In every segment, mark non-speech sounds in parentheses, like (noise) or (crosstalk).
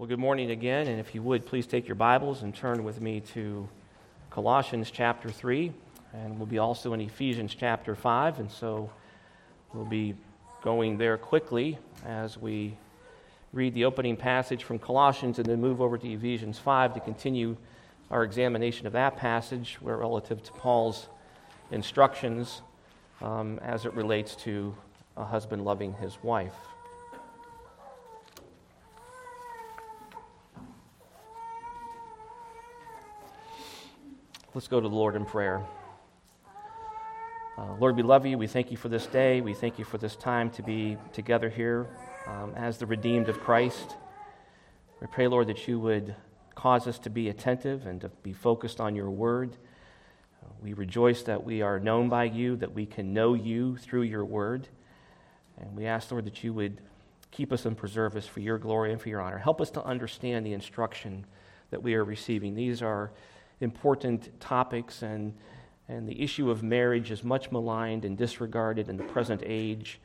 Well, good morning again, and if you would, please take your Bibles and turn with me to Colossians chapter 3, and we'll be also in Ephesians chapter 5, and so we'll be going there quickly as we read the opening passage from Colossians and then move over to Ephesians 5 to continue our examination of that passage where relative to Paul's instructions um, as it relates to a husband loving his wife. Let's go to the Lord in prayer. Uh, Lord, we love you. We thank you for this day. We thank you for this time to be together here um, as the redeemed of Christ. We pray, Lord, that you would cause us to be attentive and to be focused on your word. Uh, we rejoice that we are known by you, that we can know you through your word. And we ask, Lord, that you would keep us and preserve us for your glory and for your honor. Help us to understand the instruction that we are receiving. These are important topics, and, and the issue of marriage is much maligned and disregarded in the present age.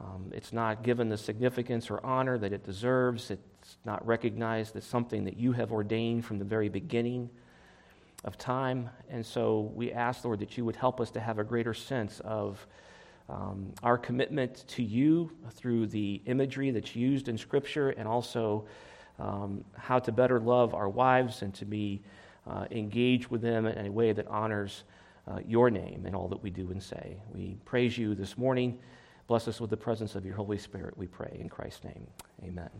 Um, it's not given the significance or honor that it deserves. It's not recognized as something that you have ordained from the very beginning of time. And so we ask, Lord, that you would help us to have a greater sense of um, our commitment to you through the imagery that's used in Scripture and also um, how to better love our wives and to be uh, engage with them in a way that honors uh, your name in all that we do and say. We praise you this morning. Bless us with the presence of your Holy Spirit, we pray. In Christ's name, amen.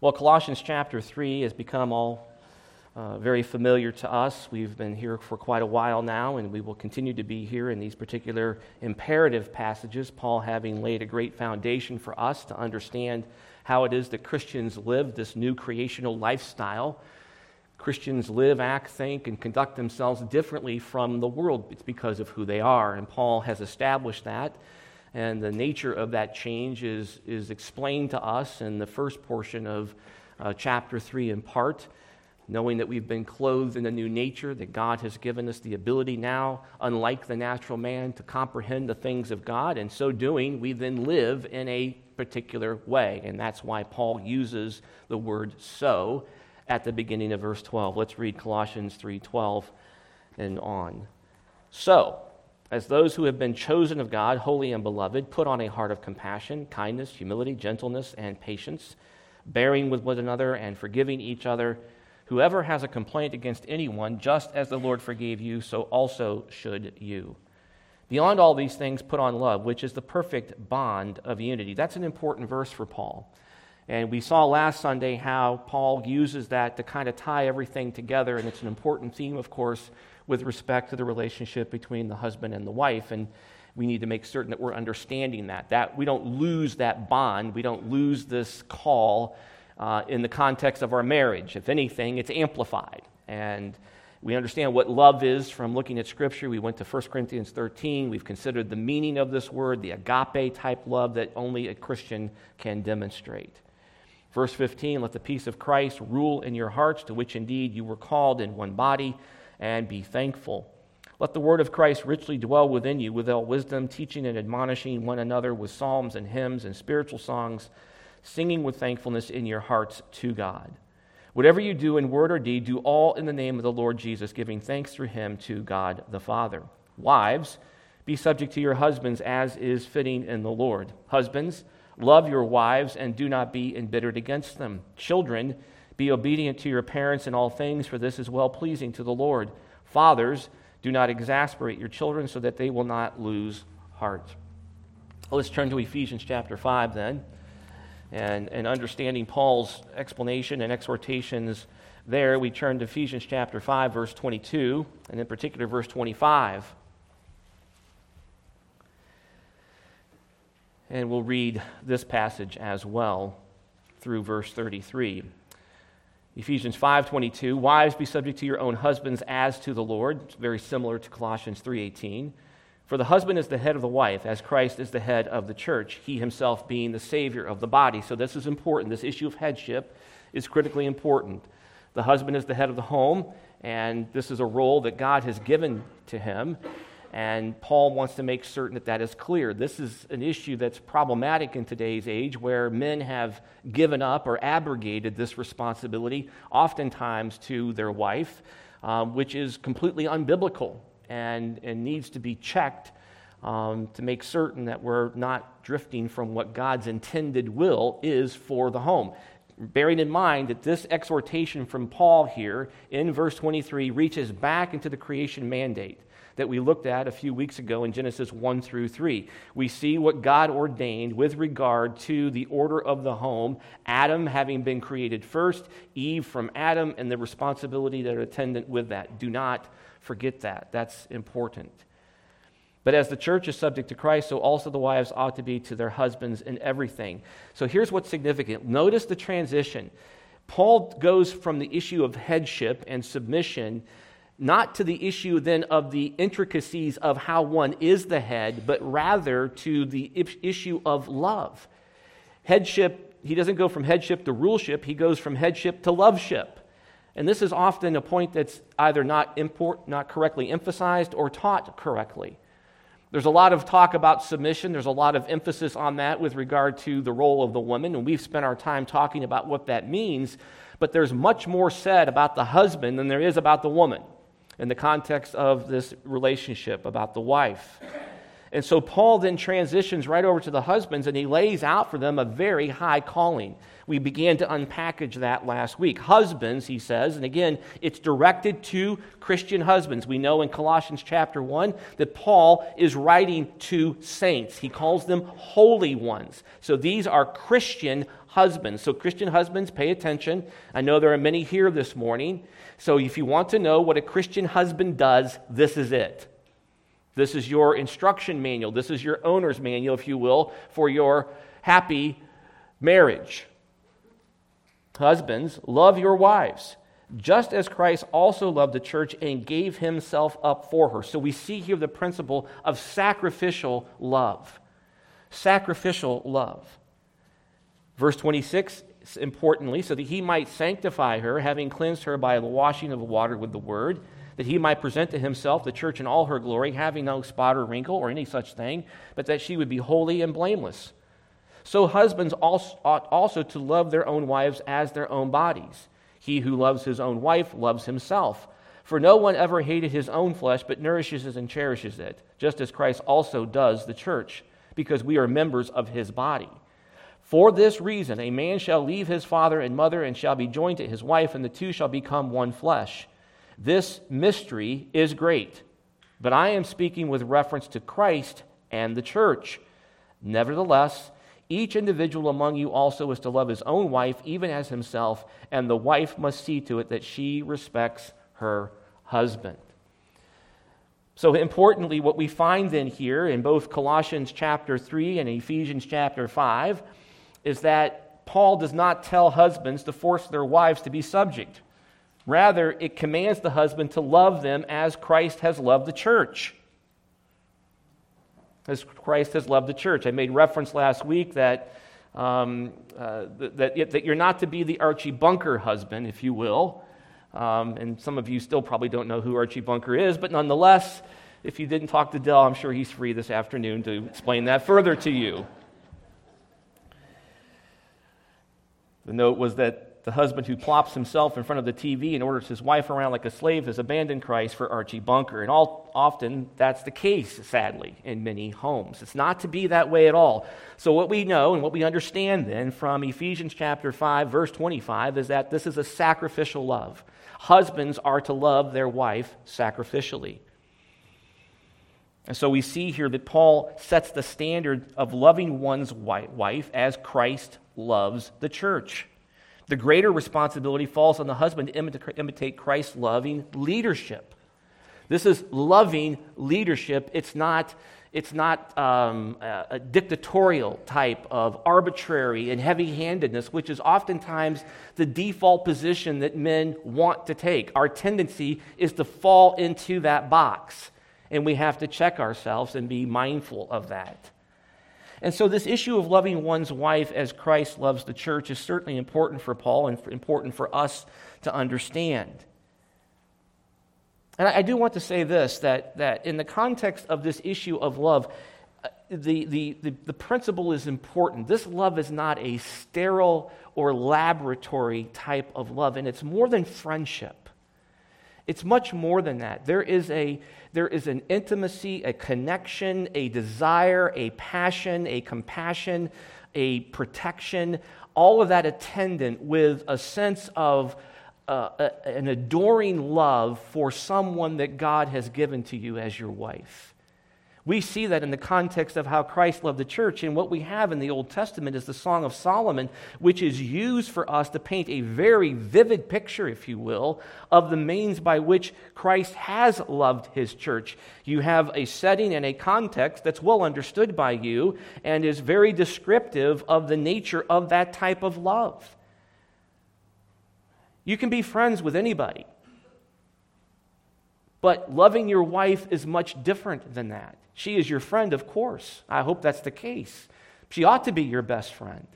Well, Colossians chapter 3 has become all uh, very familiar to us. We've been here for quite a while now, and we will continue to be here in these particular imperative passages, Paul having laid a great foundation for us to understand how it is that Christians live this new creational lifestyle Christians live, act, think, and conduct themselves differently from the world. It's because of who they are. And Paul has established that. And the nature of that change is, is explained to us in the first portion of uh, chapter 3 in part. Knowing that we've been clothed in a new nature, that God has given us the ability now, unlike the natural man, to comprehend the things of God. And so doing, we then live in a particular way. And that's why Paul uses the word so at the beginning of verse 12. Let's read Colossians 3:12 and on. So, as those who have been chosen of God, holy and beloved, put on a heart of compassion, kindness, humility, gentleness, and patience, bearing with one another and forgiving each other. Whoever has a complaint against anyone, just as the Lord forgave you, so also should you. Beyond all these things, put on love, which is the perfect bond of unity. That's an important verse for Paul. And we saw last Sunday how Paul uses that to kind of tie everything together. And it's an important theme, of course, with respect to the relationship between the husband and the wife. And we need to make certain that we're understanding that. That we don't lose that bond, we don't lose this call uh, in the context of our marriage. If anything, it's amplified. And we understand what love is from looking at Scripture. We went to 1 Corinthians 13. We've considered the meaning of this word, the agape type love that only a Christian can demonstrate. Verse 15 Let the peace of Christ rule in your hearts, to which indeed you were called in one body, and be thankful. Let the word of Christ richly dwell within you with all wisdom, teaching and admonishing one another with psalms and hymns and spiritual songs, singing with thankfulness in your hearts to God. Whatever you do in word or deed, do all in the name of the Lord Jesus, giving thanks through him to God the Father. Wives, be subject to your husbands as is fitting in the Lord. Husbands, Love your wives and do not be embittered against them. Children, be obedient to your parents in all things, for this is well pleasing to the Lord. Fathers, do not exasperate your children so that they will not lose heart. Let's turn to Ephesians chapter 5 then. And, and understanding Paul's explanation and exhortations there, we turn to Ephesians chapter 5, verse 22, and in particular, verse 25. And we'll read this passage as well through verse 33. Ephesians 5:22 Wives be subject to your own husbands as to the Lord. It's very similar to Colossians 3:18 For the husband is the head of the wife as Christ is the head of the church he himself being the savior of the body. So this is important. This issue of headship is critically important. The husband is the head of the home and this is a role that God has given to him And Paul wants to make certain that that is clear. This is an issue that's problematic in today's age where men have given up or abrogated this responsibility, oftentimes to their wife, um, which is completely unbiblical and, and needs to be checked um, to make certain that we're not drifting from what God's intended will is for the home. Bearing in mind that this exhortation from Paul here in verse 23 reaches back into the creation mandate that we looked at a few weeks ago in Genesis 1 through 3. We see what God ordained with regard to the order of the home, Adam having been created first, Eve from Adam, and the responsibility that are attendant with that. Do not forget that. That's important. But as the church is subject to Christ, so also the wives ought to be to their husbands in everything. So here's what's significant. Notice the transition. Paul goes from the issue of headship and submission not to the issue then of the intricacies of how one is the head, but rather to the issue of love. Headship, he doesn't go from headship to ruleship, he goes from headship to loveship. And this is often a point that's either not, import, not correctly emphasized or taught correctly. There's a lot of talk about submission. There's a lot of emphasis on that with regard to the role of the woman, and we've spent our time talking about what that means. But there's much more said about the husband than there is about the woman in the context of this relationship, about the wife. And so Paul then transitions right over to the husbands and he lays out for them a very high calling. We began to unpackage that last week. Husbands, he says, and again, it's directed to Christian husbands. We know in Colossians chapter 1 that Paul is writing to saints. He calls them holy ones. So these are Christian husbands. So, Christian husbands, pay attention. I know there are many here this morning. So, if you want to know what a Christian husband does, this is it. This is your instruction manual. This is your owner's manual, if you will, for your happy marriage. Husbands, love your wives, just as Christ also loved the church and gave himself up for her. So we see here the principle of sacrificial love. Sacrificial love. Verse 26, importantly, so that he might sanctify her, having cleansed her by the washing of water with the word that he might present to himself the church in all her glory, having no spot or wrinkle or any such thing, but that she would be holy and blameless. So husbands also ought also to love their own wives as their own bodies. He who loves his own wife loves himself. For no one ever hated his own flesh, but nourishes and cherishes it, just as Christ also does the church, because we are members of his body. For this reason, a man shall leave his father and mother and shall be joined to his wife, and the two shall become one flesh. This mystery is great, but I am speaking with reference to Christ and the church. Nevertheless, each individual among you also is to love his own wife, even as himself, and the wife must see to it that she respects her husband. So, importantly, what we find then here in both Colossians chapter 3 and Ephesians chapter 5 is that Paul does not tell husbands to force their wives to be subject. Rather, it commands the husband to love them as Christ has loved the church. As Christ has loved the church. I made reference last week that, um, uh, that, that you're not to be the Archie Bunker husband, if you will. Um, and some of you still probably don't know who Archie Bunker is, but nonetheless, if you didn't talk to Dell, I'm sure he's free this afternoon to explain that further to you. The note was that the husband who plops himself in front of the TV and orders his wife around like a slave has abandoned Christ for Archie Bunker. And all, often that's the case, sadly, in many homes. It's not to be that way at all. So, what we know and what we understand then from Ephesians chapter 5, verse 25, is that this is a sacrificial love. Husbands are to love their wife sacrificially. And so we see here that Paul sets the standard of loving one's wife as Christ loves the church. The greater responsibility falls on the husband to imitate Christ's loving leadership. This is loving leadership. It's not, it's not um, a, dictatorial type of arbitrary and heavy handedness, which is oftentimes the default position that men want to take. Our tendency is to fall into that box, and we have to check ourselves and be mindful of that. And so, this issue of loving one's wife as Christ loves the church is certainly important for Paul and important for us to understand. And I, do want to say this that, that in the context of this issue of love, uh, the, the, the, the, principle is important. This love is not a sterile or laboratory type of love, and it's more than friendship. It's much more than that. There is, a, there is an intimacy, a connection, a desire, a passion, a compassion, a protection, all of that attendant with a sense of uh, a, an adoring love for someone that God has given to you as your wife. We see that in the context of how Christ loved the church. And what we have in the Old Testament is the Song of Solomon, which is used for us to paint a very vivid picture, if you will, of the means by which Christ has loved his church. You have a setting and a context that's well understood by you and is very descriptive of the nature of that type of love. You can be friends with anybody. But loving your wife is much different than that. She is your friend, of course. I hope that's the case. She ought to be your best friend.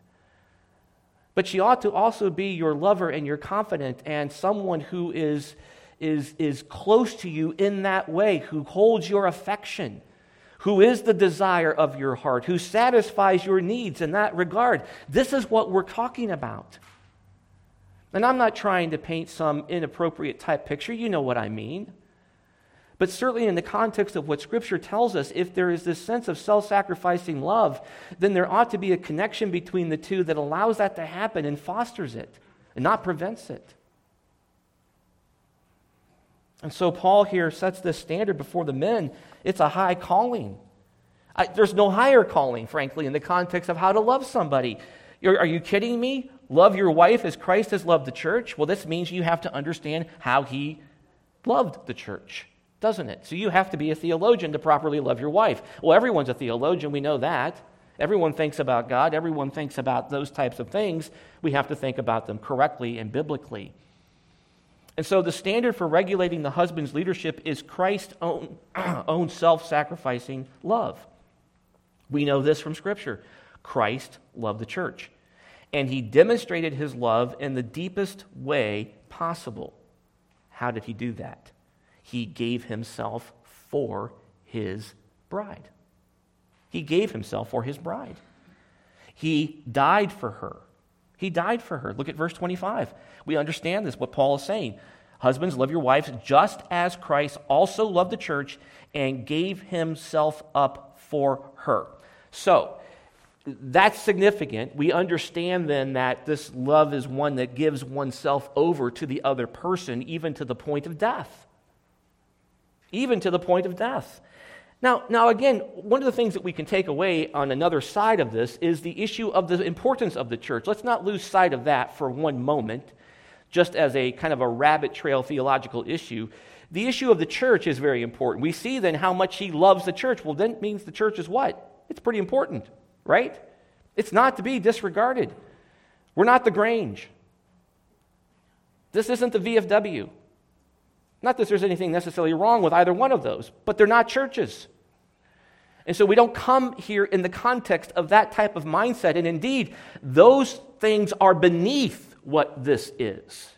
But she ought to also be your lover and your confidant and someone who is, is, is close to you in that way, who holds your affection, who is the desire of your heart, who satisfies your needs in that regard. This is what we're talking about. And I'm not trying to paint some inappropriate type picture. You know what I mean. But certainly, in the context of what Scripture tells us, if there is this sense of self sacrificing love, then there ought to be a connection between the two that allows that to happen and fosters it and not prevents it. And so, Paul here sets this standard before the men. It's a high calling. I, there's no higher calling, frankly, in the context of how to love somebody. You're, are you kidding me? Love your wife as Christ has loved the church? Well, this means you have to understand how he loved the church doesn't it? So you have to be a theologian to properly love your wife. Well, everyone's a theologian, we know that. Everyone thinks about God, everyone thinks about those types of things. We have to think about them correctly and biblically. And so the standard for regulating the husband's leadership is Christ's own, (clears throat) own self sacrificing love. We know this from Scripture. Christ loved the church, and he demonstrated his love in the deepest way possible. How did he do that? He gave himself for his bride. He gave himself for his bride. He died for her. He died for her. Look at verse 25. We understand this, what Paul is saying. Husbands, love your wives just as Christ also loved the church and gave himself up for her. So, that's significant. We understand then that this love is one that gives oneself over to the other person, even to the point of death even to the point of death. Now, now, again, one of the things that we can take away on another side of this is the issue of the importance of the church. Let's not lose sight of that for one moment, just as a kind of a rabbit trail theological issue. The issue of the church is very important. We see then how much he loves the church. Well, then it means the church is what? It's pretty important, right? It's not to be disregarded. We're not the Grange. This isn't the VFW. Not that there's anything necessarily wrong with either one of those, but they're not churches. And so we don't come here in the context of that type of mindset. And indeed, those things are beneath what this is.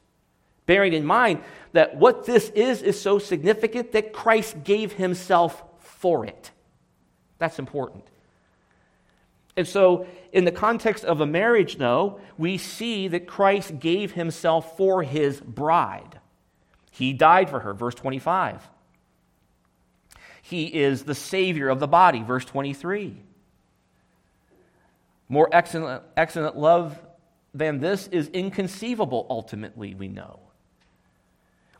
Bearing in mind that what this is is so significant that Christ gave himself for it. That's important. And so, in the context of a marriage, though, we see that Christ gave himself for his bride. He died for her, verse 25. He is the Savior of the body, verse 23. More excellent, excellent love than this is inconceivable, ultimately, we know.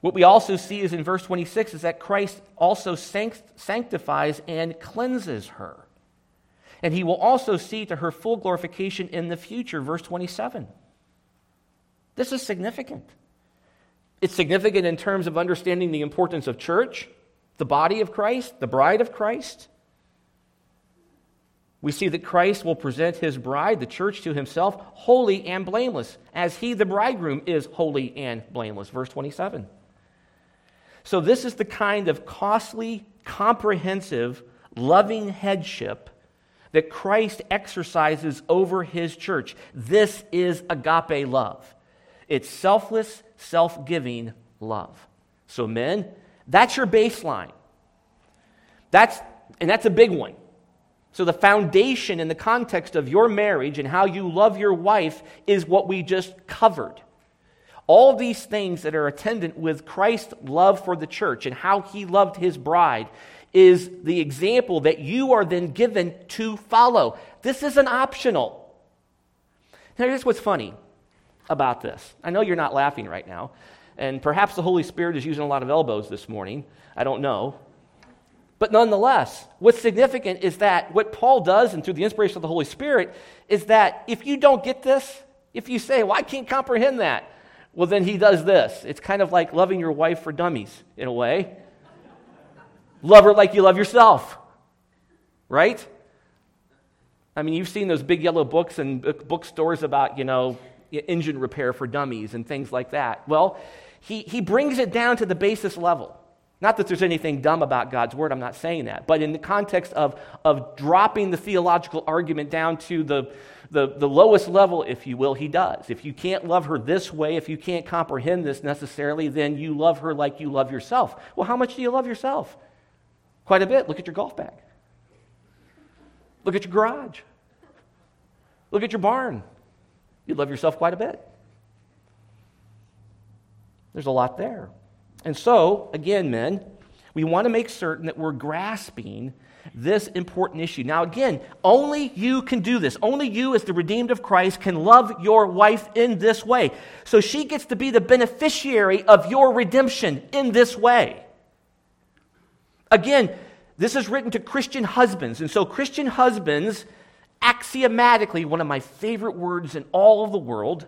What we also see is in verse 26 is that Christ also sanctifies and cleanses her. And he will also see to her full glorification in the future, verse 27. This is significant. It's significant in terms of understanding the importance of church, the body of Christ, the bride of Christ. We see that Christ will present his bride, the church, to himself, holy and blameless, as he, the bridegroom, is holy and blameless. Verse 27. So, this is the kind of costly, comprehensive, loving headship that Christ exercises over his church. This is agape love. It's selfless, self giving love. So, men, That's your baseline. That's, and that's a big one. So, the foundation in the context of your marriage and how you love your wife is what we just covered. All these things that are attendant with Christ's love for the church and how he loved his bride is the example that you are then given to follow. This isn't optional. Now, here's what's funny about this. I know you're not laughing right now, and perhaps the Holy Spirit is using a lot of elbows this morning. I don't know. But nonetheless, what's significant is that what Paul does, and through the inspiration of the Holy Spirit, is that if you don't get this, if you say, Well, I can't comprehend that, well, then he does this. It's kind of like loving your wife for dummies, in a way. love her like you love yourself, right? I mean, you've seen those big yellow books and bookstores about, you know, engine repair for dummies and things like that. Well, he, he brings it down to the basis level. Not that there's anything dumb about God's word, I'm not saying that. But in the context of, of dropping the theological argument down to the, the, the lowest level, if you will, he does. If you can't love her this way, if you can't comprehend this necessarily, then you love her like you love yourself. Well, how much do you love yourself? Quite a bit. Look at your golf bag. Look at your garage. Look at your barn. You love yourself quite a bit. There's a lot there. And so, again, men, we want to make certain that we're grasping this important issue. Now, again, only you can do this. Only you, as the redeemed of Christ, can love your wife in this way. So she gets to be the beneficiary of your redemption in this way. Again, this is written to Christian husbands. And so, Christian husbands, axiomatically, one of my favorite words in all of the world,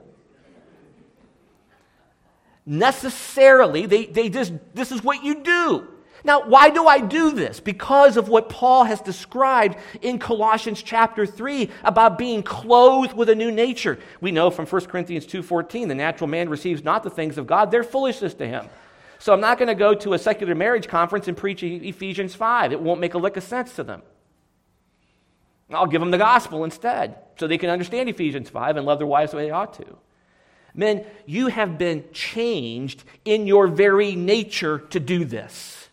necessarily, they, they just, this is what you do. Now, why do I do this? Because of what Paul has described in Colossians chapter 3 about being clothed with a new nature. We know from 1 Corinthians 2:14 the natural man receives not the things of God, they're foolishness to him. So I'm not going to go to a secular marriage conference and preach Ephesians 5. It won't make a lick of sense to them. I'll give them the gospel instead so they can understand Ephesians 5 and love their wives the way they ought to. Men, you have been changed in your very nature to do this.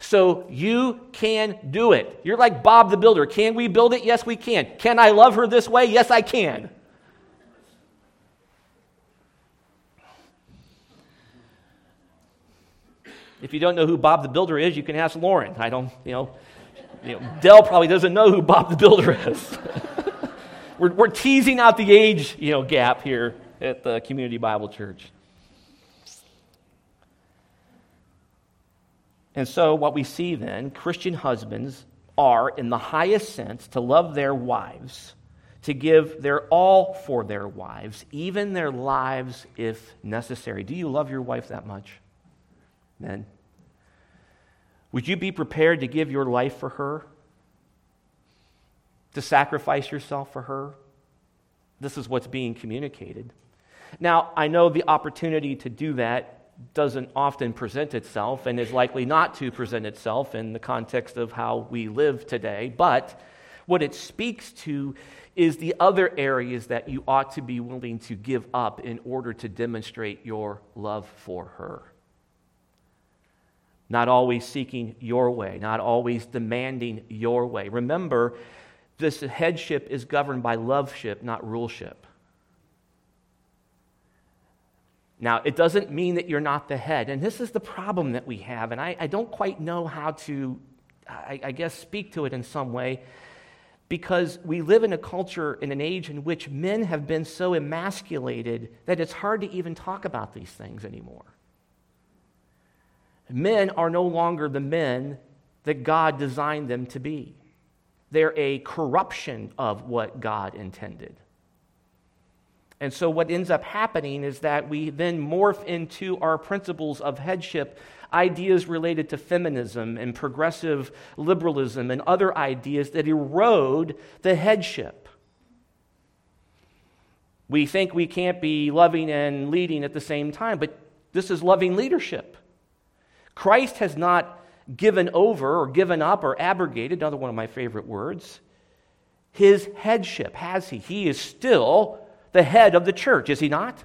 So you can do it. You're like Bob the Builder. Can we build it? Yes, we can. Can I love her this way? Yes, I can. If you don't know who Bob the Builder is, you can ask Lauren. I don't, you know, you know Dell probably doesn't know who Bob the Builder is. (laughs) we're, we're teasing out the age, you know, gap here at the Community Bible Church. And so, what we see then, Christian husbands are, in the highest sense, to love their wives, to give their all for their wives, even their lives if necessary. Do you love your wife that much? Men? Would you be prepared to give your life for her? To sacrifice yourself for her? This is what's being communicated. Now, I know the opportunity to do that doesn't often present itself and is likely not to present itself in the context of how we live today, but what it speaks to is the other areas that you ought to be willing to give up in order to demonstrate your love for her. Not always seeking your way, not always demanding your way. Remember, this headship is governed by loveship, not ruleship. Now, it doesn't mean that you're not the head. And this is the problem that we have. And I, I don't quite know how to, I, I guess, speak to it in some way because we live in a culture, in an age in which men have been so emasculated that it's hard to even talk about these things anymore. Men are no longer the men that God designed them to be, they're a corruption of what God intended. And so, what ends up happening is that we then morph into our principles of headship ideas related to feminism and progressive liberalism and other ideas that erode the headship. We think we can't be loving and leading at the same time, but this is loving leadership. Christ has not given over or given up or abrogated, another one of my favorite words, his headship, has he? He is still the head of the church, is he not?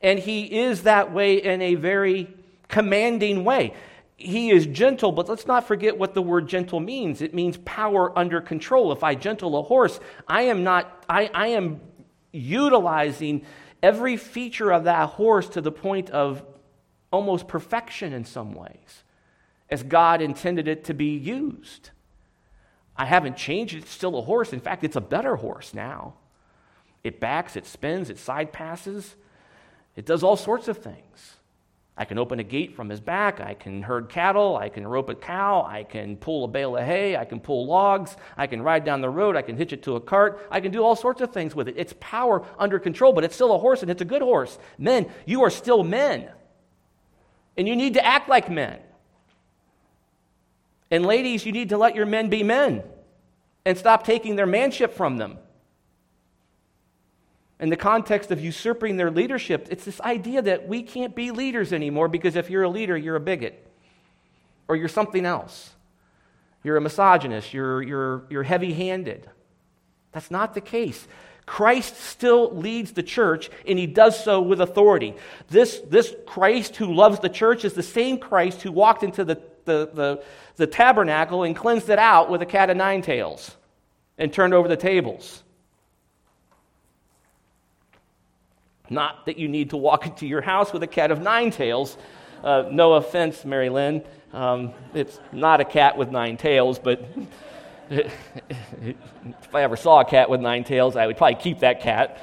And he is that way in a very commanding way. He is gentle, but let's not forget what the word gentle means. It means power under control. If I gentle a horse, I am not, I, I am utilizing every feature of that horse to the point of almost perfection in some ways, as God intended it to be used. I haven't changed it, it's still a horse. In fact, it's a better horse now. It backs, it spins, it side passes, it does all sorts of things. I can open a gate from his back. I can herd cattle. I can rope a cow. I can pull a bale of hay. I can pull logs. I can ride down the road. I can hitch it to a cart. I can do all sorts of things with it. It's power under control, but it's still a horse and it's a good horse. Men, you are still men. And you need to act like men. And ladies, you need to let your men be men and stop taking their manship from them in the context of usurping their leadership, it's this idea that we can't be leaders anymore because if you're a leader, you're a bigot or you're something else. You're a misogynist, you're, you're, you're heavy handed. That's not the case. Christ still leads the church, and he does so with authority. This, this Christ who loves the church is the same Christ who walked into the, the, the, the tabernacle and cleansed it out with a cat of nine tails and turned over the tables. Not that you need to walk (laughs) into your house with a cat of nine tails. Uh, no offense, Mary Lynn. Um, it's not a cat with nine tails, but (laughs) if I ever saw a cat with nine tails, I would probably keep that cat.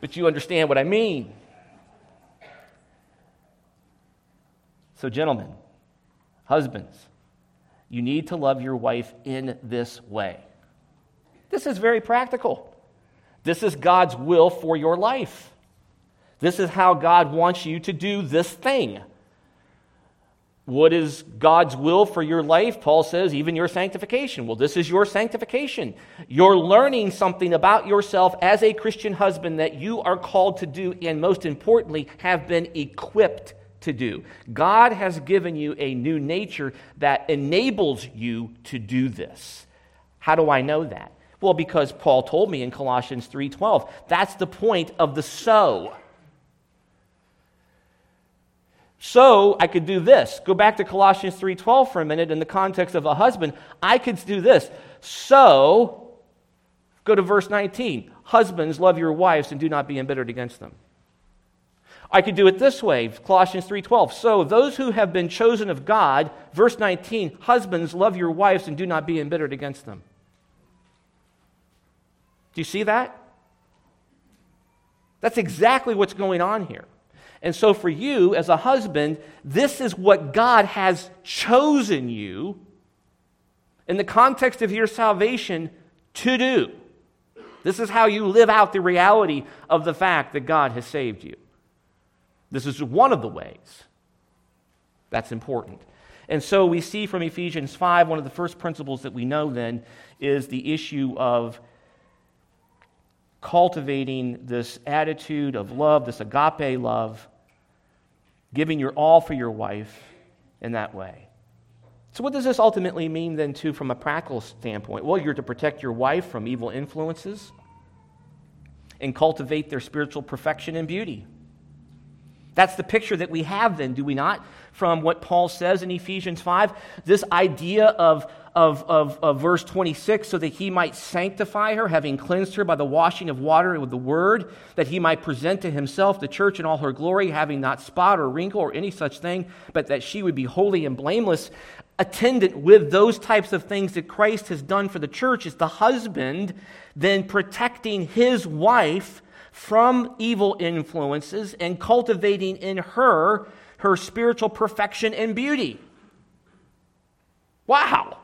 but you understand what I mean. So, gentlemen, husbands, you need to love your wife in this way. This is very practical. This is God's will for your life. This is how God wants you to do this thing. What is God's will for your life? Paul says, even your sanctification. Well, this is your sanctification. You're learning something about yourself as a Christian husband that you are called to do, and most importantly, have been equipped to do. God has given you a new nature that enables you to do this. How do I know that? Well, because Paul told me in Colossians 3:12. That's the point of the so. So I could do this. Go back to Colossians 3:12 for a minute in the context of a husband. I could do this. So go to verse 19. Husbands, love your wives and do not be embittered against them. I could do it this way, Colossians 3:12. So those who have been chosen of God, verse 19, husbands, love your wives and do not be embittered against them. Do you see that? That's exactly what's going on here. And so, for you as a husband, this is what God has chosen you in the context of your salvation to do. This is how you live out the reality of the fact that God has saved you. This is one of the ways that's important. And so we see from Ephesians 5, one of the first principles that we know then is the issue of cultivating this attitude of love, this agape love, giving your all for your wife in that way. So, what does this ultimately mean then, too, from a practical standpoint? Well, you're to protect your wife from evil influences and cultivate their spiritual perfection and beauty. That's the picture that we have, then, do we not? From what Paul says in Ephesians 5, this idea of of, of, of verse 26 so that he might sanctify her, having cleansed her by the washing of water with the word, that he might present to himself the church in all her glory, having not spot or wrinkle or any such thing, but that she would be holy and blameless. Attendant with those types of things that Christ has done for the church is the husband then protecting his wife from evil influences and cultivating in her her spiritual perfection and beauty. Wow.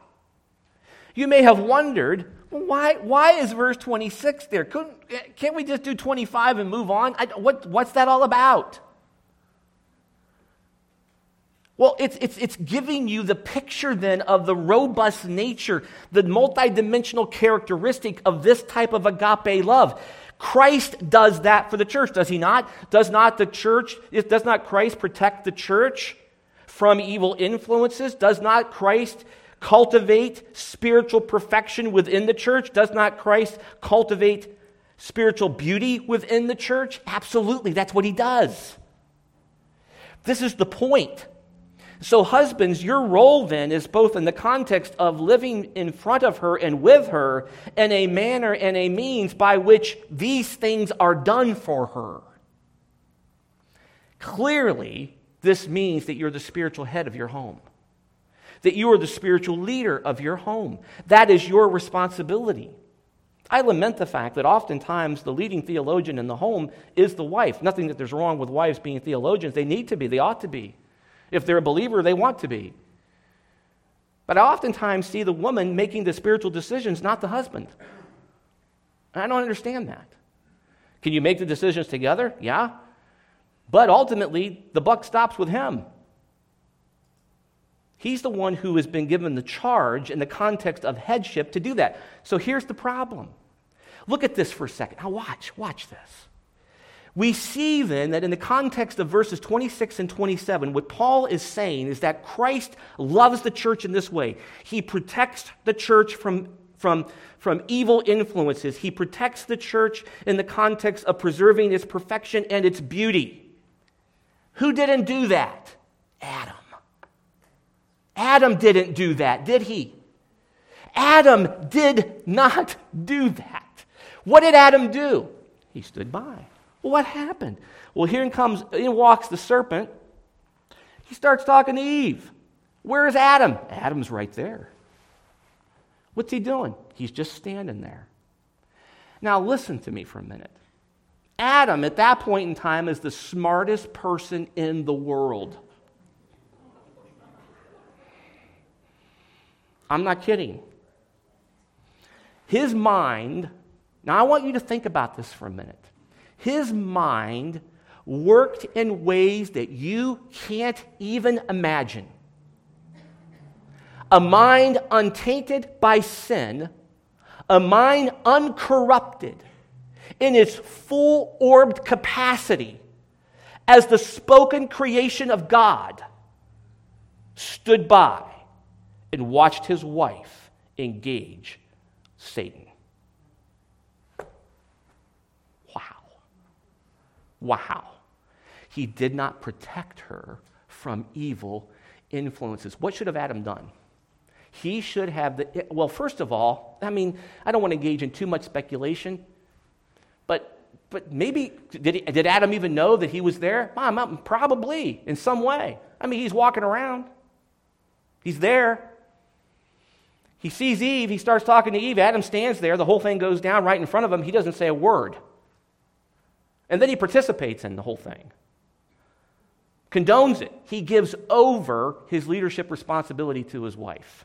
You may have wondered, why, why is verse 26 there? Couldn't, can't we just do 25 and move on? I, what, what's that all about? Well, it's, it's, it's giving you the picture then of the robust nature, the multidimensional characteristic of this type of agape love. Christ does that for the church, does he not? Does not the church, does not Christ protect the church from evil influences? Does not Christ cultivate spiritual perfection within the church? Does not Christ cultivate spiritual beauty within the church? Absolutely, that's what he does. This is the point. So, husbands, your role then is both in the context of living in front of her and with her in a manner and a means by which these things are done for her. Clearly, this means that you're the spiritual head of your home, that you are the spiritual leader of your home. That is your responsibility. I lament the fact that oftentimes the leading theologian in the home is the wife. Nothing that there's wrong with wives being theologians. They need to be, they ought to be. If they're a believer, they want to be. But I oftentimes see the woman making the spiritual decisions, not the husband. And I don't understand that. Can you make the decisions together? Yeah. But ultimately, the buck stops with him. He's the one who has been given the charge in the context of headship to do that. So here's the problem. Look at this for a second. Now, watch, watch this. We see then that in the context of verses 26 and 27, what Paul is saying is that Christ loves the church in this way. He protects the church from, from, from evil influences, he protects the church in the context of preserving its perfection and its beauty. Who didn't do that? Adam. Adam didn't do that, did he? Adam did not do that. What did Adam do? He stood by. Well, what happened? Well, here comes, in walks the serpent. He starts talking to Eve. Where is Adam? Adam's right there. What's he doing? He's just standing there. Now, listen to me for a minute. Adam, at that point in time, is the smartest person in the world. I'm not kidding. His mind, now I want you to think about this for a minute his mind worked in ways that you can't even imagine. A mind untainted by sin, a mind uncorrupted in its full orbed capacity as the spoken creation of God, stood by and watched his wife engage Satan. Wow. Wow. He did not protect her from evil influences. What should have Adam done? He should have the well, first of all, I mean, I don't want to engage in too much speculation, but but maybe did, he, did Adam even know that he was there? Mom, probably in some way. I mean, he's walking around. He's there. He sees Eve. He starts talking to Eve. Adam stands there. The whole thing goes down right in front of him. He doesn't say a word. And then he participates in the whole thing, condones it. He gives over his leadership responsibility to his wife.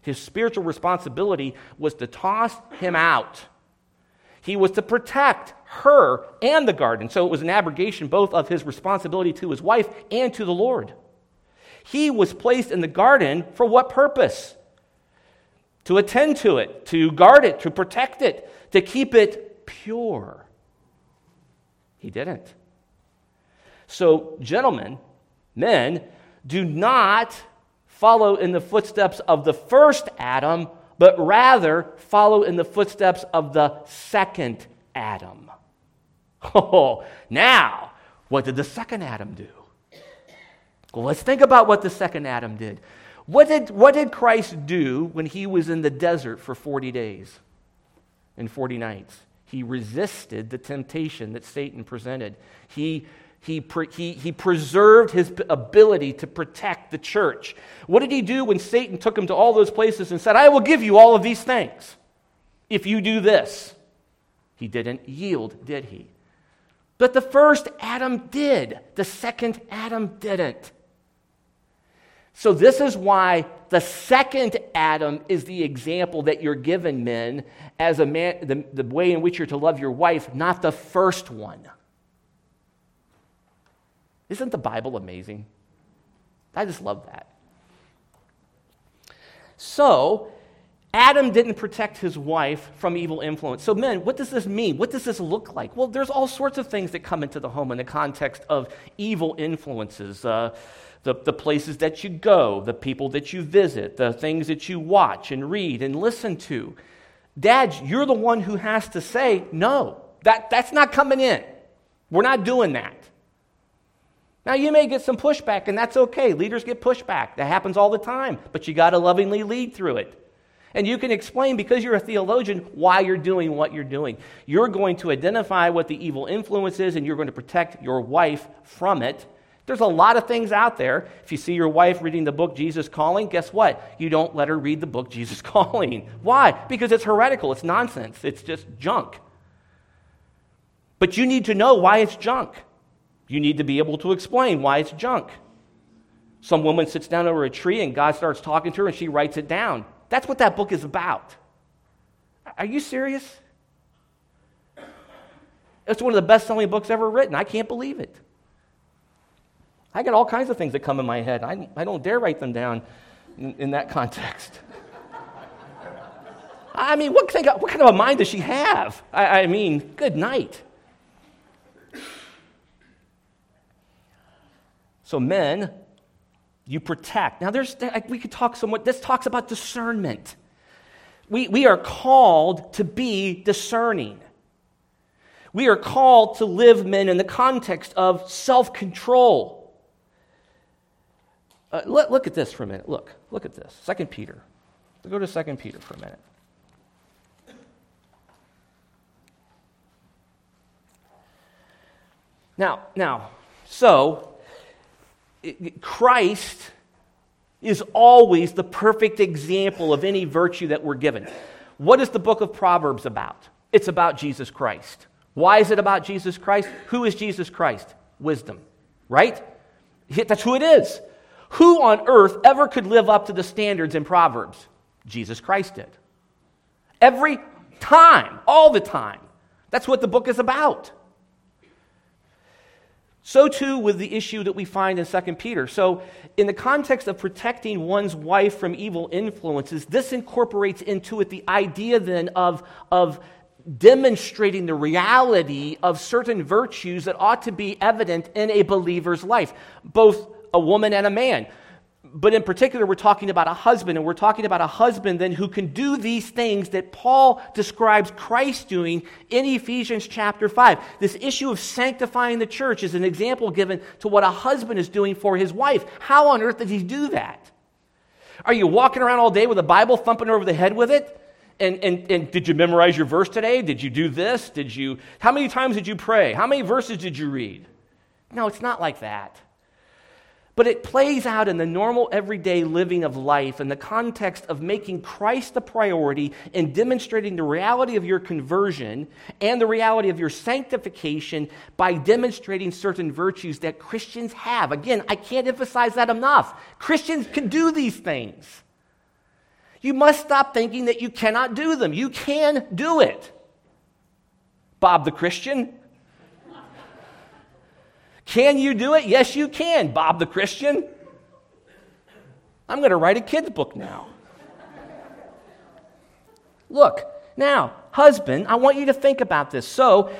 His spiritual responsibility was to toss him out. He was to protect her and the garden. So it was an abrogation both of his responsibility to his wife and to the Lord. He was placed in the garden for what purpose? To attend to it, to guard it, to protect it, to keep it pure. He didn't. So, gentlemen, men, do not follow in the footsteps of the first Adam, but rather follow in the footsteps of the second Adam. (laughs) Oh, now, what did the second Adam do? Well, let's think about what the second Adam did. What did, what did Christ do when he was in the desert for 40 days and 40 nights? He resisted the temptation that Satan presented. He, he, he, he preserved his ability to protect the church. What did he do when Satan took him to all those places and said, I will give you all of these things if you do this? He didn't yield, did he? But the first Adam did, the second Adam didn't. So, this is why the second Adam is the example that you're given, men, as a man, the, the way in which you're to love your wife, not the first one. Isn't the Bible amazing? I just love that. So, Adam didn't protect his wife from evil influence. So, men, what does this mean? What does this look like? Well, there's all sorts of things that come into the home in the context of evil influences. Uh, the, the places that you go, the people that you visit, the things that you watch and read and listen to. Dad, you're the one who has to say, no, that, that's not coming in. We're not doing that. Now, you may get some pushback, and that's okay. Leaders get pushback. That happens all the time, but you got to lovingly lead through it. And you can explain, because you're a theologian, why you're doing what you're doing. You're going to identify what the evil influence is, and you're going to protect your wife from it. There's a lot of things out there. If you see your wife reading the book Jesus Calling, guess what? You don't let her read the book Jesus (laughs) Calling. Why? Because it's heretical, it's nonsense, it's just junk. But you need to know why it's junk. You need to be able to explain why it's junk. Some woman sits down over a tree and God starts talking to her and she writes it down. That's what that book is about. Are you serious? It's one of the best selling books ever written. I can't believe it. I get all kinds of things that come in my head. I, I don't dare write them down in, in that (laughs) context. I mean, what, thing, what kind of a mind does she have? I, I mean, good night. So, men, you protect. Now, there's, we could talk somewhat, this talks about discernment. We, we are called to be discerning. We are called to live men in the context of self control. Uh, look, look at this for a minute. Look, look at this. Second Peter. Let's go to Second Peter for a minute. Now, now, so Christ is always the perfect example of any virtue that we're given. What is the book of Proverbs about? It's about Jesus Christ. Why is it about Jesus Christ? Who is Jesus Christ? Wisdom, right? That's who it is. Who on earth ever could live up to the standards in Proverbs? Jesus Christ did. Every time, all the time. That's what the book is about. So, too, with the issue that we find in 2 Peter. So, in the context of protecting one's wife from evil influences, this incorporates into it the idea then of, of demonstrating the reality of certain virtues that ought to be evident in a believer's life, both a woman and a man but in particular, we're talking about a husband, and we're talking about a husband then who can do these things that Paul describes Christ doing in Ephesians chapter 5. This issue of sanctifying the church is an example given to what a husband is doing for his wife. How on earth does he do that? Are you walking around all day with a Bible thumping over the head with it? And, and, and did you memorize your verse today? Did you do this? Did you, how many times did you pray? How many verses did you read? No, it's not like that. But it plays out in the normal everyday living of life in the context of making Christ the priority and demonstrating the reality of your conversion and the reality of your sanctification by demonstrating certain virtues that Christians have. Again, I can't emphasize that enough. Christians can do these things. You must stop thinking that you cannot do them. You can do it. Bob the Christian, can you do it? Yes, you can, Bob the Christian. I'm going to write a kid's book now. Look, now, husband, I want you to think about this. So,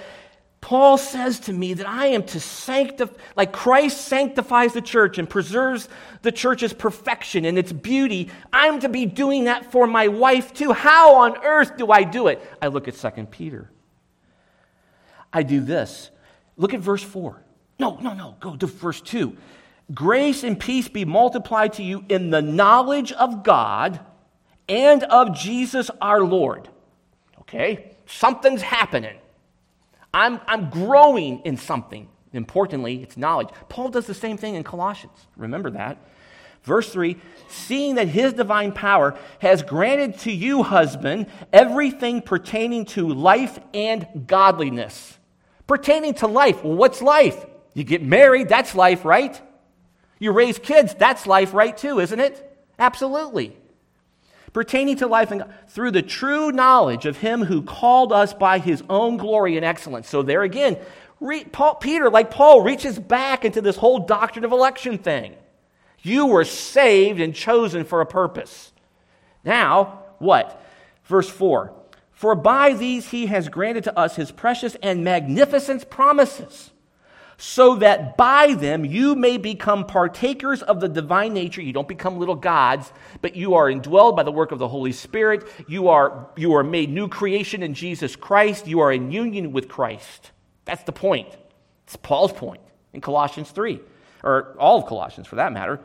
Paul says to me that I am to sanctify, like Christ sanctifies the church and preserves the church's perfection and its beauty. I'm to be doing that for my wife too. How on earth do I do it? I look at 2 Peter. I do this. Look at verse 4. No, no, no. Go to verse 2. Grace and peace be multiplied to you in the knowledge of God and of Jesus our Lord. Okay? Something's happening. I'm, I'm growing in something. Importantly, it's knowledge. Paul does the same thing in Colossians. Remember that. Verse 3 Seeing that his divine power has granted to you, husband, everything pertaining to life and godliness. Pertaining to life. Well, what's life? You get married, that's life, right? You raise kids, that's life, right, too, isn't it? Absolutely. Pertaining to life and through the true knowledge of him who called us by his own glory and excellence. So, there again, re, Paul, Peter, like Paul, reaches back into this whole doctrine of election thing. You were saved and chosen for a purpose. Now, what? Verse 4 For by these he has granted to us his precious and magnificent promises so that by them you may become partakers of the divine nature. You don't become little gods, but you are indwelled by the work of the Holy Spirit. You are, you are made new creation in Jesus Christ. You are in union with Christ. That's the point. It's Paul's point in Colossians 3, or all of Colossians for that matter.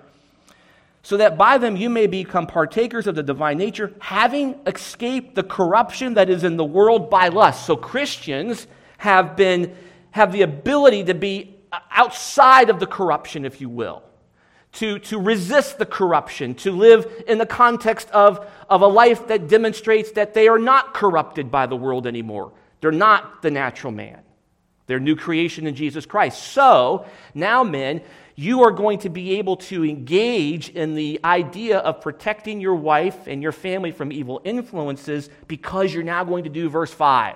So that by them you may become partakers of the divine nature, having escaped the corruption that is in the world by lust. So Christians have been have the ability to be uh, outside of the corruption, if you will, to, to resist the corruption, to live in the context of, of a life that demonstrates that they are not corrupted by the world anymore. They're not the natural man, they're new creation in Jesus Christ. So, now, men, you are going to be able to engage in the idea of protecting your wife and your family from evil influences because you're now going to do verse 5.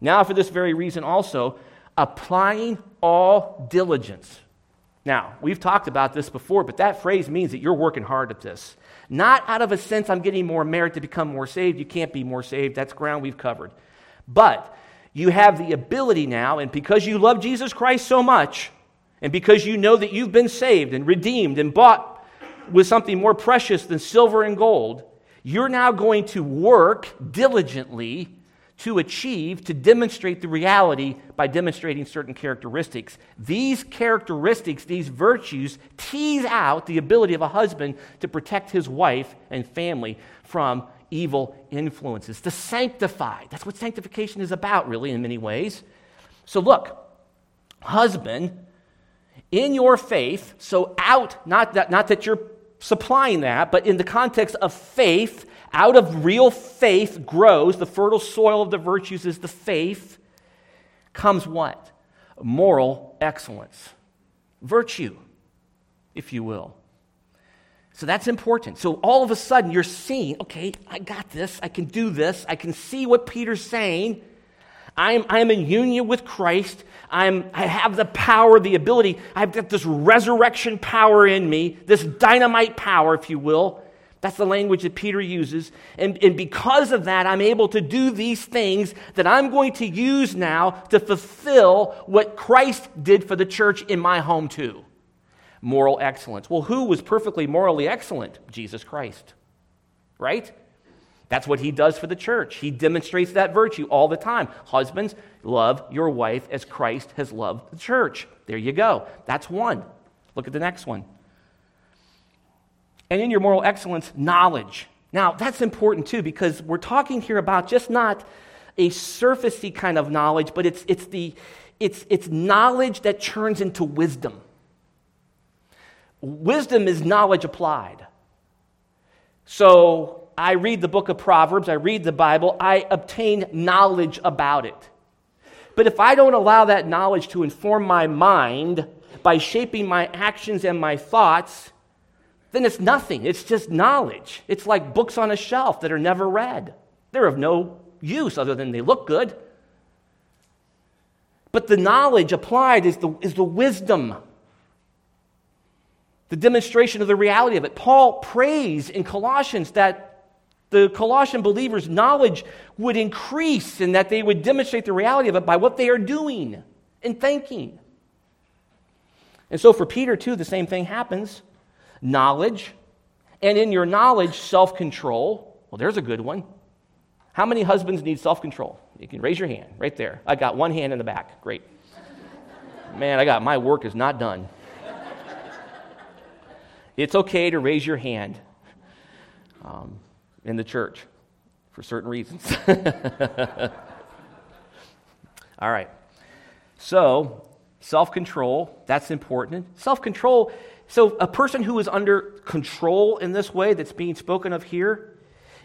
Now, for this very reason, also, applying all diligence. Now, we've talked about this before, but that phrase means that you're working hard at this. Not out of a sense I'm getting more merit to become more saved. You can't be more saved. That's ground we've covered. But you have the ability now, and because you love Jesus Christ so much, and because you know that you've been saved and redeemed and bought with something more precious than silver and gold, you're now going to work diligently to achieve, to demonstrate the reality by demonstrating certain characteristics. These characteristics, these virtues, tease out the ability of a husband to protect his wife and family from evil influences, to sanctify. That's what sanctification is about, really, in many ways. So, look, husband, in your faith, so out, not that, not that you're supplying that, but in the context of faith, out of real faith grows, the fertile soil of the virtues is the faith, comes what? Moral excellence. Virtue, if you will. So that's important. So all of a sudden you're seeing, okay, I got this. I can do this. I can see what Peter's saying. I'm, I'm in union with Christ. I'm, I have the power, the ability. I've got this resurrection power in me, this dynamite power, if you will. That's the language that Peter uses. And, and because of that, I'm able to do these things that I'm going to use now to fulfill what Christ did for the church in my home, too moral excellence. Well, who was perfectly morally excellent? Jesus Christ. Right? That's what he does for the church. He demonstrates that virtue all the time. Husbands, love your wife as Christ has loved the church. There you go. That's one. Look at the next one and in your moral excellence, knowledge. Now, that's important too because we're talking here about just not a surfacey kind of knowledge, but it's, it's, the, it's, it's knowledge that turns into wisdom. Wisdom is knowledge applied. So I read the book of Proverbs, I read the Bible, I obtain knowledge about it. But if I don't allow that knowledge to inform my mind by shaping my actions and my thoughts, then it's nothing. It's just knowledge. It's like books on a shelf that are never read. They're of no use other than they look good. But the knowledge applied is the, is the wisdom, the demonstration of the reality of it. Paul prays in Colossians that the Colossian believers' knowledge would increase and that they would demonstrate the reality of it by what they are doing and thinking. And so for Peter, too, the same thing happens knowledge, and in your knowledge, self control. Well, there's a good one. How many husbands need self control? You can raise your hand right there. I got one hand in the back. Great. Man, I got my work is not done. It's okay to raise your hand um, in the church for certain reasons. (laughs) All right. So, self control, that's important. Self control so, a person who is under control in this way that's being spoken of here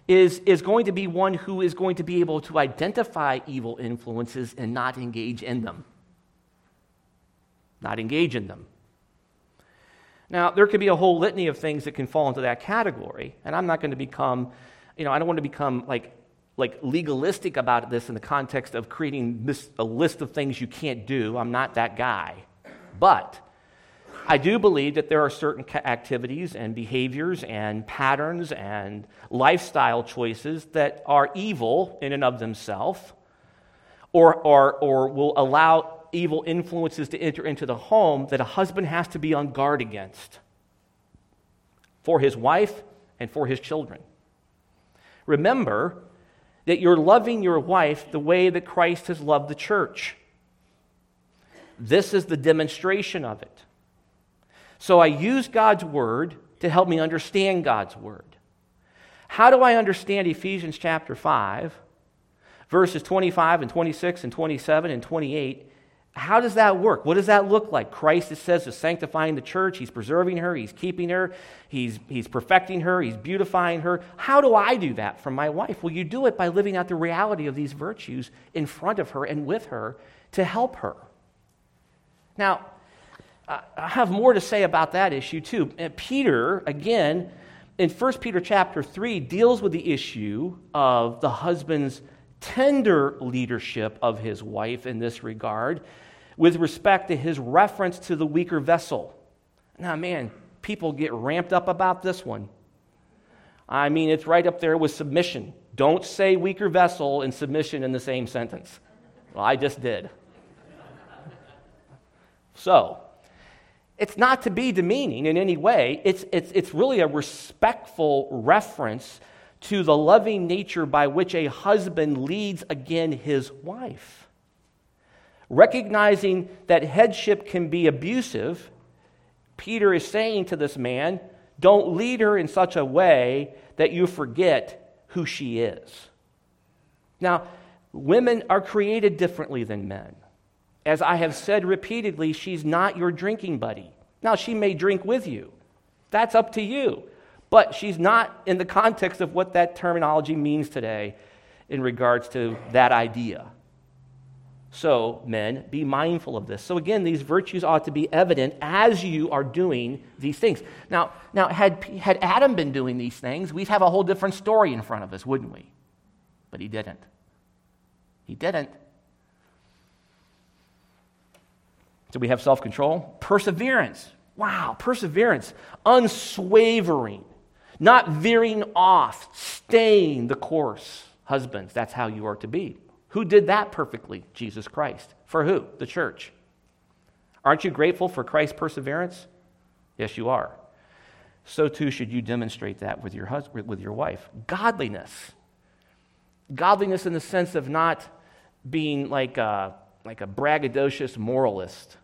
is, is going to be one who is going to be able to identify evil influences and not engage in them. Not engage in them. Now, there could be a whole litany of things that can fall into that category, and I'm not going to become, you know, I don't want to become like, like legalistic about this in the context of creating this, a list of things you can't do. I'm not that guy. But I do believe that there are certain activities and behaviors and patterns and lifestyle choices that are evil in and of themselves or, or, or will allow evil influences to enter into the home that a husband has to be on guard against for his wife and for his children. Remember that you're loving your wife the way that Christ has loved the church. This is the demonstration of it. So I use God's word to help me understand God's word. How do I understand Ephesians chapter 5, verses 25 and 26 and 27 and 28? How does that work? What does that look like? Christ, it says, is sanctifying the church. He's preserving her. He's keeping her. He's, he's perfecting her. He's beautifying her. How do I do that for my wife? Well, you do it by living out the reality of these virtues in front of her and with her to help her. Now, I have more to say about that issue, too. Uh, Peter, again, in 1 Peter chapter 3, deals with the issue of the husband's tender leadership of his wife in this regard with respect to his reference to the weaker vessel. Now, man, people get ramped up about this one. I mean, it's right up there with submission. Don't say weaker vessel and submission in the same sentence. Well, I just did. So, it's not to be demeaning in any way. It's, it's, it's really a respectful reference to the loving nature by which a husband leads again his wife. Recognizing that headship can be abusive, Peter is saying to this man, don't lead her in such a way that you forget who she is. Now, women are created differently than men. As I have said repeatedly, she's not your drinking buddy. Now, she may drink with you. That's up to you. But she's not in the context of what that terminology means today in regards to that idea. So, men, be mindful of this. So, again, these virtues ought to be evident as you are doing these things. Now, now had, had Adam been doing these things, we'd have a whole different story in front of us, wouldn't we? But he didn't. He didn't. So, we have self control, perseverance. Wow, perseverance, unswavering not veering off, staying the course. Husbands, that's how you are to be. Who did that perfectly? Jesus Christ. For who? The church. Aren't you grateful for Christ's perseverance? Yes, you are. So too should you demonstrate that with your husband, with your wife. Godliness. Godliness in the sense of not being like a, like a braggadocious moralist,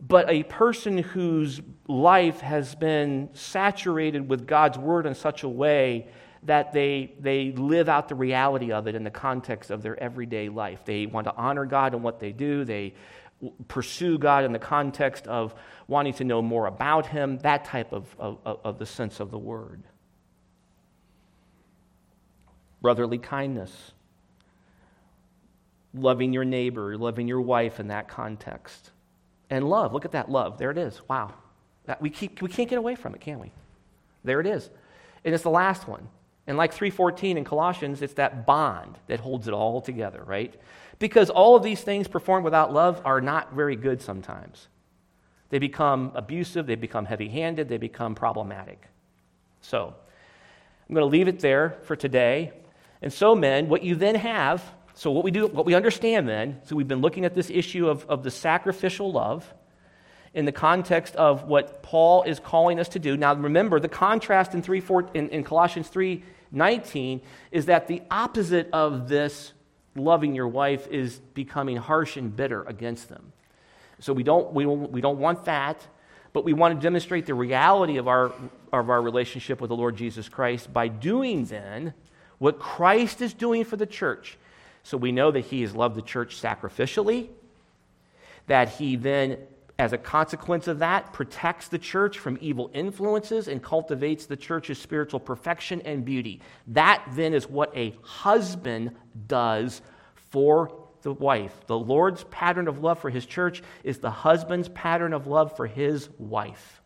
but a person whose life has been saturated with God's word in such a way that they, they live out the reality of it in the context of their everyday life. They want to honor God in what they do, they pursue God in the context of wanting to know more about Him, that type of, of, of the sense of the word. Brotherly kindness, loving your neighbor, loving your wife in that context and love. Look at that love. There it is. Wow. That, we, keep, we can't get away from it, can we? There it is. And it's the last one. And like 314 in Colossians, it's that bond that holds it all together, right? Because all of these things performed without love are not very good sometimes. They become abusive, they become heavy handed, they become problematic. So, I'm going to leave it there for today. And so, men, what you then have so, what we do, what we understand then, so we've been looking at this issue of, of the sacrificial love in the context of what Paul is calling us to do. Now, remember, the contrast in, 3, 4, in, in Colossians 3 19 is that the opposite of this loving your wife is becoming harsh and bitter against them. So, we don't, we don't, we don't want that, but we want to demonstrate the reality of our, of our relationship with the Lord Jesus Christ by doing then what Christ is doing for the church. So we know that he has loved the church sacrificially, that he then, as a consequence of that, protects the church from evil influences and cultivates the church's spiritual perfection and beauty. That then is what a husband does for the wife. The Lord's pattern of love for his church is the husband's pattern of love for his wife.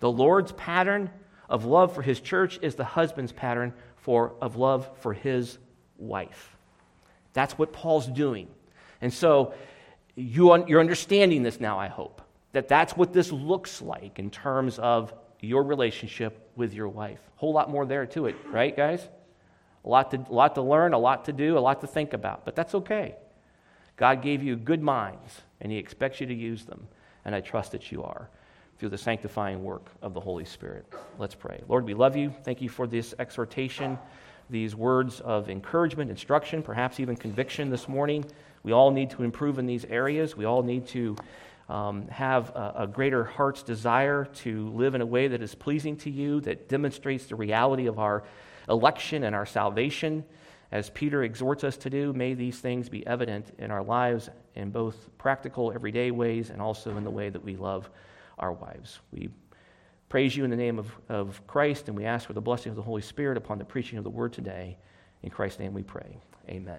The Lord's pattern of love for his church is the husband's pattern for, of love for his wife. That's what Paul's doing. And so you you're understanding this now, I hope, that that's what this looks like in terms of your relationship with your wife. A whole lot more there to it, right, guys? A lot to, a lot to learn, a lot to do, a lot to think about, but that's okay. God gave you good minds, and He expects you to use them, and I trust that you are through the sanctifying work of the Holy Spirit. Let's pray. Lord, we love you. Thank you for this exhortation, these words of encouragement, instruction, perhaps even conviction this morning. We all need to improve in these areas. We all need to um, have a, a greater heart's desire to live in a way that is pleasing to you, that demonstrates the reality of our election and our salvation. As Peter exhorts us to do, may these things be evident in our lives in both practical, everyday ways and also in the way that we love our wives. We praise you in the name of, of Christ, and we ask for the blessing of the Holy Spirit upon the preaching of the word today. In Christ's name we pray. Amen.